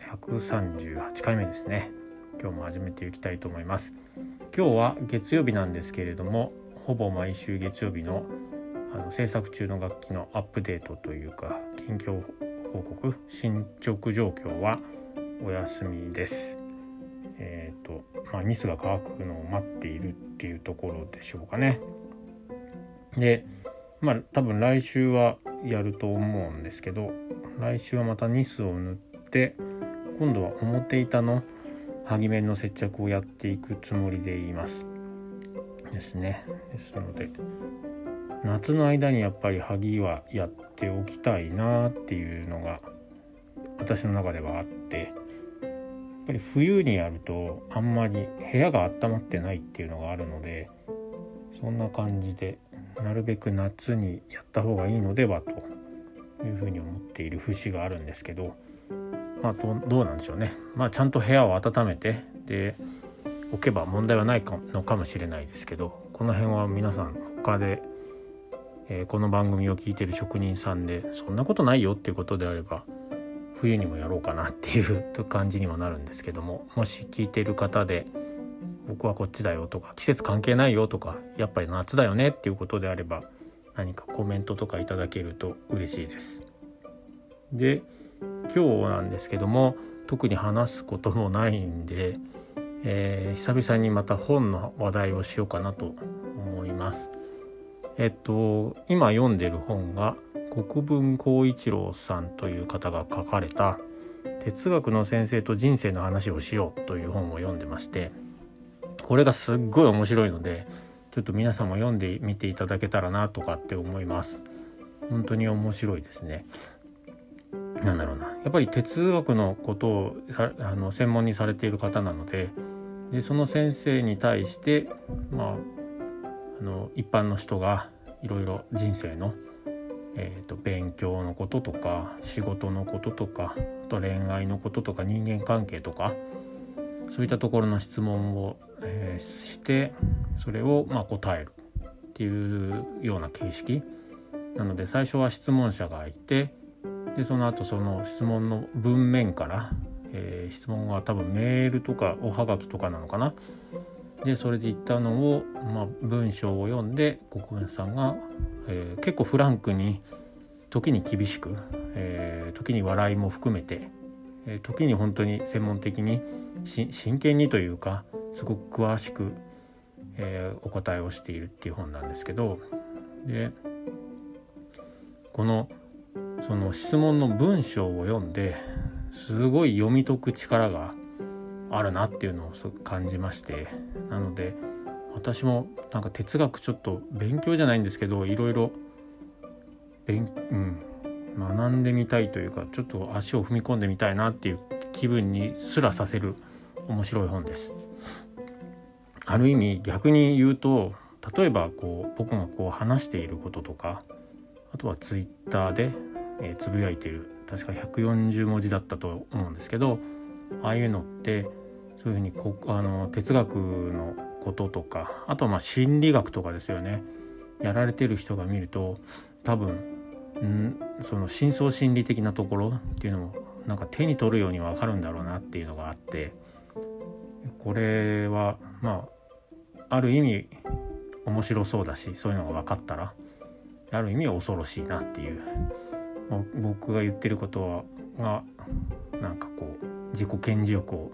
138回目ですね。今日も始めていきたいと思います。今日は月曜日なんですけれどもほぼ毎週月曜日のあの制作中の楽器のアップデートというか近況報告進捗状況はお休みです。えっ、ー、とまあニスが乾くのを待っているっていうところでしょうかね。でまあ多分来週はやると思うんですけど来週はまたニスを塗って今度は表板の萩面の接着をやっていくつもりでいます。ですね。ですので夏の間にやっぱり萩はやっておきたいなっていうのが私の中ではあってやっぱり冬にやるとあんまり部屋が温まってないっていうのがあるのでそんな感じでなるべく夏にやった方がいいのではというふうに思っている節があるんですけどまあどどうなんでしょうねまあちゃんと部屋を温めてで置けば問題はないかのかもしれないですけどこの辺は皆さん他で、えー、この番組を聞いてる職人さんでそんなことないよっていうことであれば冬にもやろうかなっていう感じにもなるんですけどももし聞いてる方で僕はこっちだよとか季節関係ないよとかやっぱり夏だよねっていうことであれば何かコメントとかいただけると嬉しいです。で今日なんですけども特に話すこともないんで、えー、久々にまた本の話題をしようかなと思います。えっと今読んでる本が国分光一郎さんという方が書かれた「哲学の先生と人生の話をしよう」という本を読んでましてこれがすっごい面白いのでちょっと皆さんも読んでみていただけたらなとかって思います。本当に面白いですね。なんだろうな。やっぱり哲学のことをあの専門にされている方なのででその先生に対してまああの一般の人がいろいろ人生の、えーと、勉強のこととか仕事のこととかあと恋愛のこととか人間関係とかそういったところの質問を、えー、してそれをまあ答えるっていうような形式なので最初は質問者がいてでその後その質問の文面から、えー、質問は多分メールとかおはがきとかなのかな。でそれで言ったのを、まあ、文章を読んで国分さんが、えー、結構フランクに時に厳しく、えー、時に笑いも含めて、え、時に本当に専門的に真剣にというかすごく詳しく、え、お答えをしているっていう本なんですけど。でこの「その質問の文章を読んですごい読み解く力があるなっていうのを感じましてなので私もなんか哲学ちょっと勉強じゃないんですけどいろいろ勉、うん、学んでみたいというかちょっと足を踏み込んでみたいなっていう気分にすらさせる面白い本です。ある意味逆に言うと例えばこう僕がこう話していることとかあとはツイッターでえー、つぶやいてる。確か140文字だったと思うんですけどああいうのってそういうふうにこあの哲学のこととかあとはまあ心理学とかですよね。やられてる人が見ると多分んその深層心理的なところっていうのもなんか手に取るように分かるんだろうなっていうのがあってこれはまあある意味面白そうだしそういうのが分かったらある意味恐ろしいなっていう僕が言ってることはなんかこう自己顕示欲を、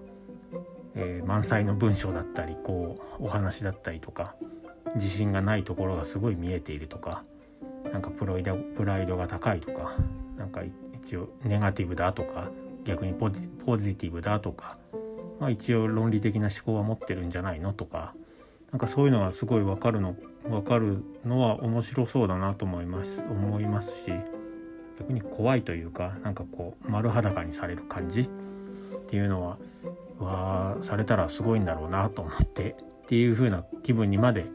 えー、満載の文章だったりこうお話だったりとか自信がないところがすごい見えているとかなんかプロイドプライドが高いとかなんか一応ネガティブだとか逆にポジポジティブだとか、まあ、一応論理的な思考は持ってるんじゃないのとかなんかそういうのがすごい分かるの分かるのは面白そうだなと思います思いますし逆に怖いというかなんかこう丸裸にされる感じっていうのははされたらすごいんだろうなと思ってっていう風な気分にまで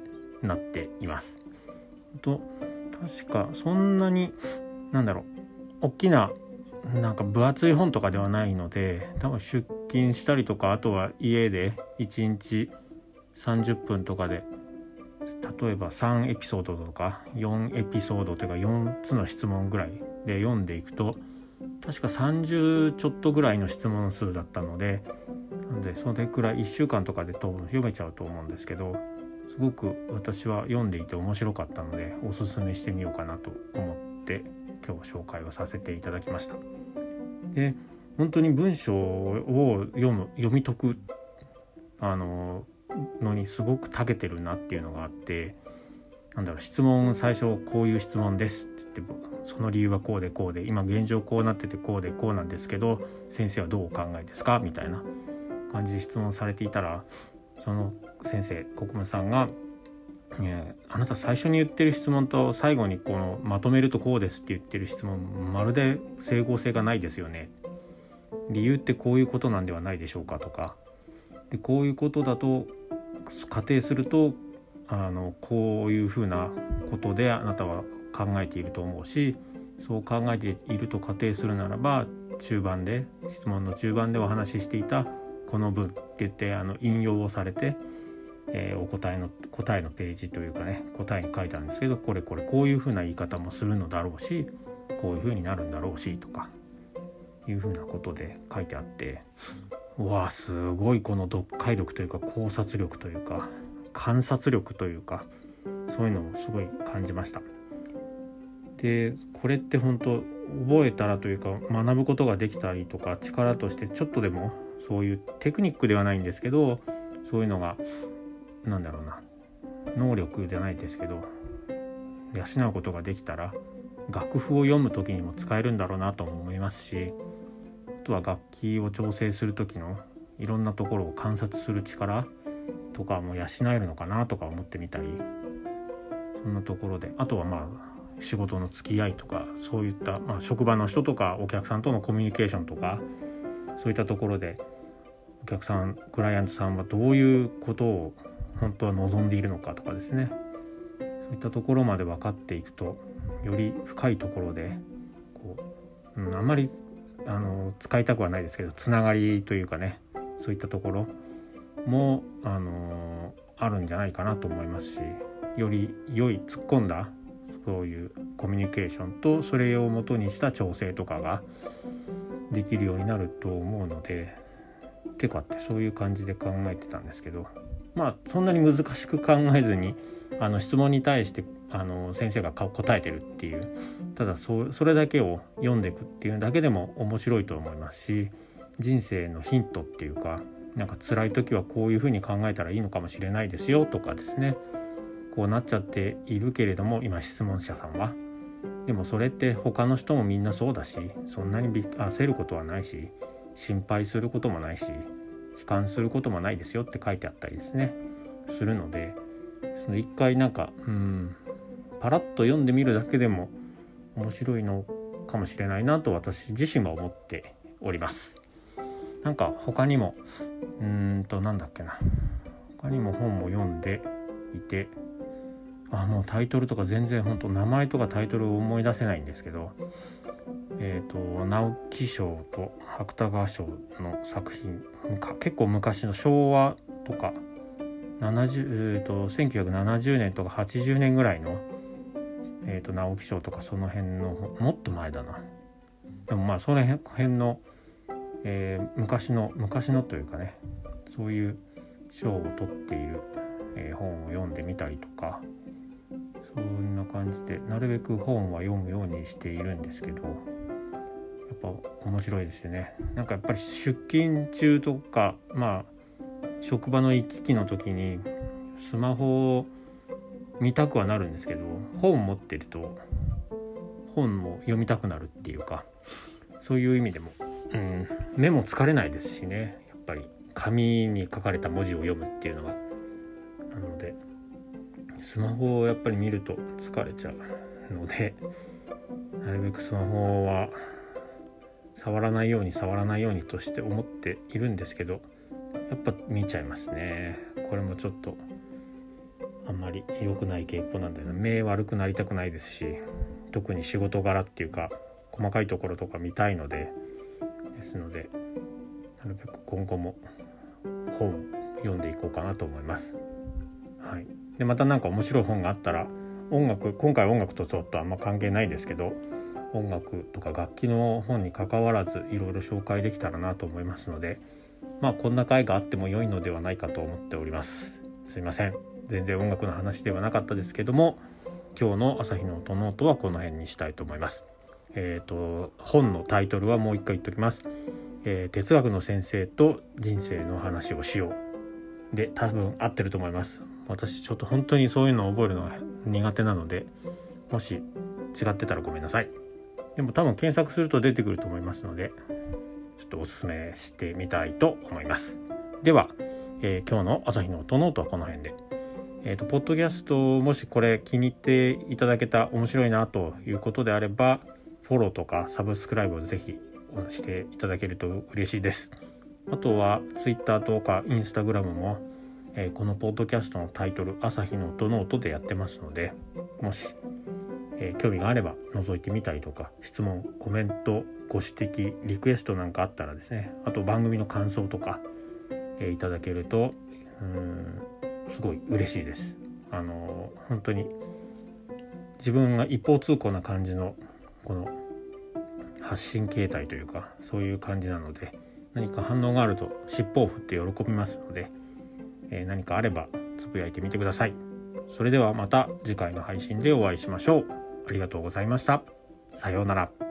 なっています。と確かそんなになんだろう大きななんか分厚い本とかではないので多分出勤したりとかあとは家で1日30分とかで例えば3エピソードとか4エピソードというか4つの質問ぐらいで読んでいくと確か30ちょっとぐらいの質問数だったのでなのでそれくらい1週間とかで多分読めちゃうと思うんですけどすごく私は読んでいて面白かったのでおすすめしてみようかなと思って今日紹介をさせていただきました。で本当に文章を読む読み解くあののにすごく長けてるなっていうのがあってなんだろう質問最初こういう質問ですってその理由はこうでこうで今現状こうなっててこうでこうなんですけど先生はどうお考えですか？みたいな感じで質問されていたらその先生国務さんがね、あなた最初に言ってる質問と最後にこのまとめるとこうですって言ってる質問まるで整合性がないですよね。理由ってこういうことなんではないでしょうか？とか。でこういうことだと仮定するとあのこういうふうなことであなたは考えていると思うしそう考えていると仮定するならば中盤で質問の中盤でお話ししていたこの文って言ってあの引用をされて、えー、お答えの答えのページというかね答えに書いてあるんですけどこれこれこういうふうな言い方もするのだろうしこういうふうになるんだろうしとかいうふうなことで書いてあってうわすごいこの読解力というか考察力というか観察力というかそういうのをすごい感じました。でこれって本当覚えたらというか学ぶことができたりとか力としてちょっとでもそういうテクニックではないんですけどそういうのが何だろうな。能力じゃないですけど養うことができたら楽譜を読む時にも使えるんだろうなとも思いますしあとは楽器を調整する時のいろんなところを観察する力とかも養えるのかなとか思ってみたりそんなところで。あとはまあ仕事の付き合いとかそういった、まあ、職場の人とかお客さんとのコミュニケーションとかそういったところでお客さんクライアントさんはどういうことを本当は望んでいるのかとかですね。そういったところまで分かっていくとより深いところでこう、うん、あんまりあの使いたくはないですけどつながりというかねそういったところもあのあるんじゃないかなと思いますしより良い突っ込んだそういうコミュニケーションとそれをもとにした調整とかができるようになると思うのでてかってそういう感じで考えてたんですけどまあそんなに難しく考えずにあの質問に対してあの先生が答えてるっていうただそれだけを読んでいくっていうだけでも面白いと思いますし人生のヒントっていうかなんか辛い時はこういうふうに考えたらいいのかもしれないですよとかですね。こうなっちゃっているけれども今質問者さんは。でもそれって他の人もみんなそうだしそんなに焦ることはないし心配することもないし悲観することもないですよって書いてあったりですね。するのでその一回なんかうんパラッと読んでみるだけでも面白いのかもしれないなと私自身は思っております。なんか他にもうーんとなんだっけな。他にも本も読んでいてあもうタイトルとか全然本当名前とかタイトルを思い出せないんですけどえっ、ー、と直木賞と芥川賞の作品結構昔の昭和とか70、えーと、1970年とか80年ぐらいの、えーと、直木賞とかその辺のもっと前だな。でもまあその辺の、えー、昔の昔のというかねそういう賞を取っている、えー、本を読んでみたりとか感じでなるべく本は読むようにしているんですけどやっぱ面白いですよね。なんかやっぱり出勤中とかまあ職場の行き来の時にスマホを見たくはなるんですけど本持ってると本も読みたくなるっていうかそういう意味でも、うん、目も疲れないですしね。やっぱり紙に書かれた文字を読むっていうのは。なのでスマホをやっぱり見ると疲れちゃうのでなるべくスマホは触らないように触らないようにとして思っているんですけどやっぱ見ちゃいますね。これもちょっとあんまり良くない傾向なんだよな。目悪くなりたくないですし特に仕事柄っていうか細かいところとか見たいのでですのでなるべく今後も本読んでいこうかなと思います。はい、でまた何か面白い本があったら音楽今回音楽とちょっとあんま関係ないですけど音楽とか楽器の本にかかわらずいろいろ紹介できたらなと思いますのでまあこんな回があっても良いのではないかと思っております。すいません。全然音楽の話ではなかったですけども今日の朝日の音ノートはこの辺にしたいと思います。えっ、ー、と本のタイトルはもう一回言っときます、えー、哲学の先生と人生の話をしよう。で多分合ってると思います。私ちょっと本当にそういうのを覚えるのが苦手なのでもし違ってたらごめんなさい。でも多分検索すると出てくると思いますのでちょっとおすすめしてみたいと思います。では、えー、今日の朝日の音ノートはこの辺で。えーと、ポッドキャストもしこれ気に入っていただけた面白いなということであればフォローとかサブスクライブをぜひしていただけると嬉しいです。あとは Twitter とか Instagram もえー、このポッドキャストのタイトル「朝日の音ノート」でやってますのでもし、えー、興味があれば覗いてみたりとか質問コメントご指摘リクエストなんかあったらですねあと番組の感想とか、えー、いただけるとうんすごい嬉しいです。あの本当に自分が一方通行な感じのこの発信形態というかそういう感じなので何か反応があると尻尾を振って喜びますのでえ何かあればつぶやいてみてください。それではまた次回の配信でお会いしましょう。ありがとうございました。さようなら。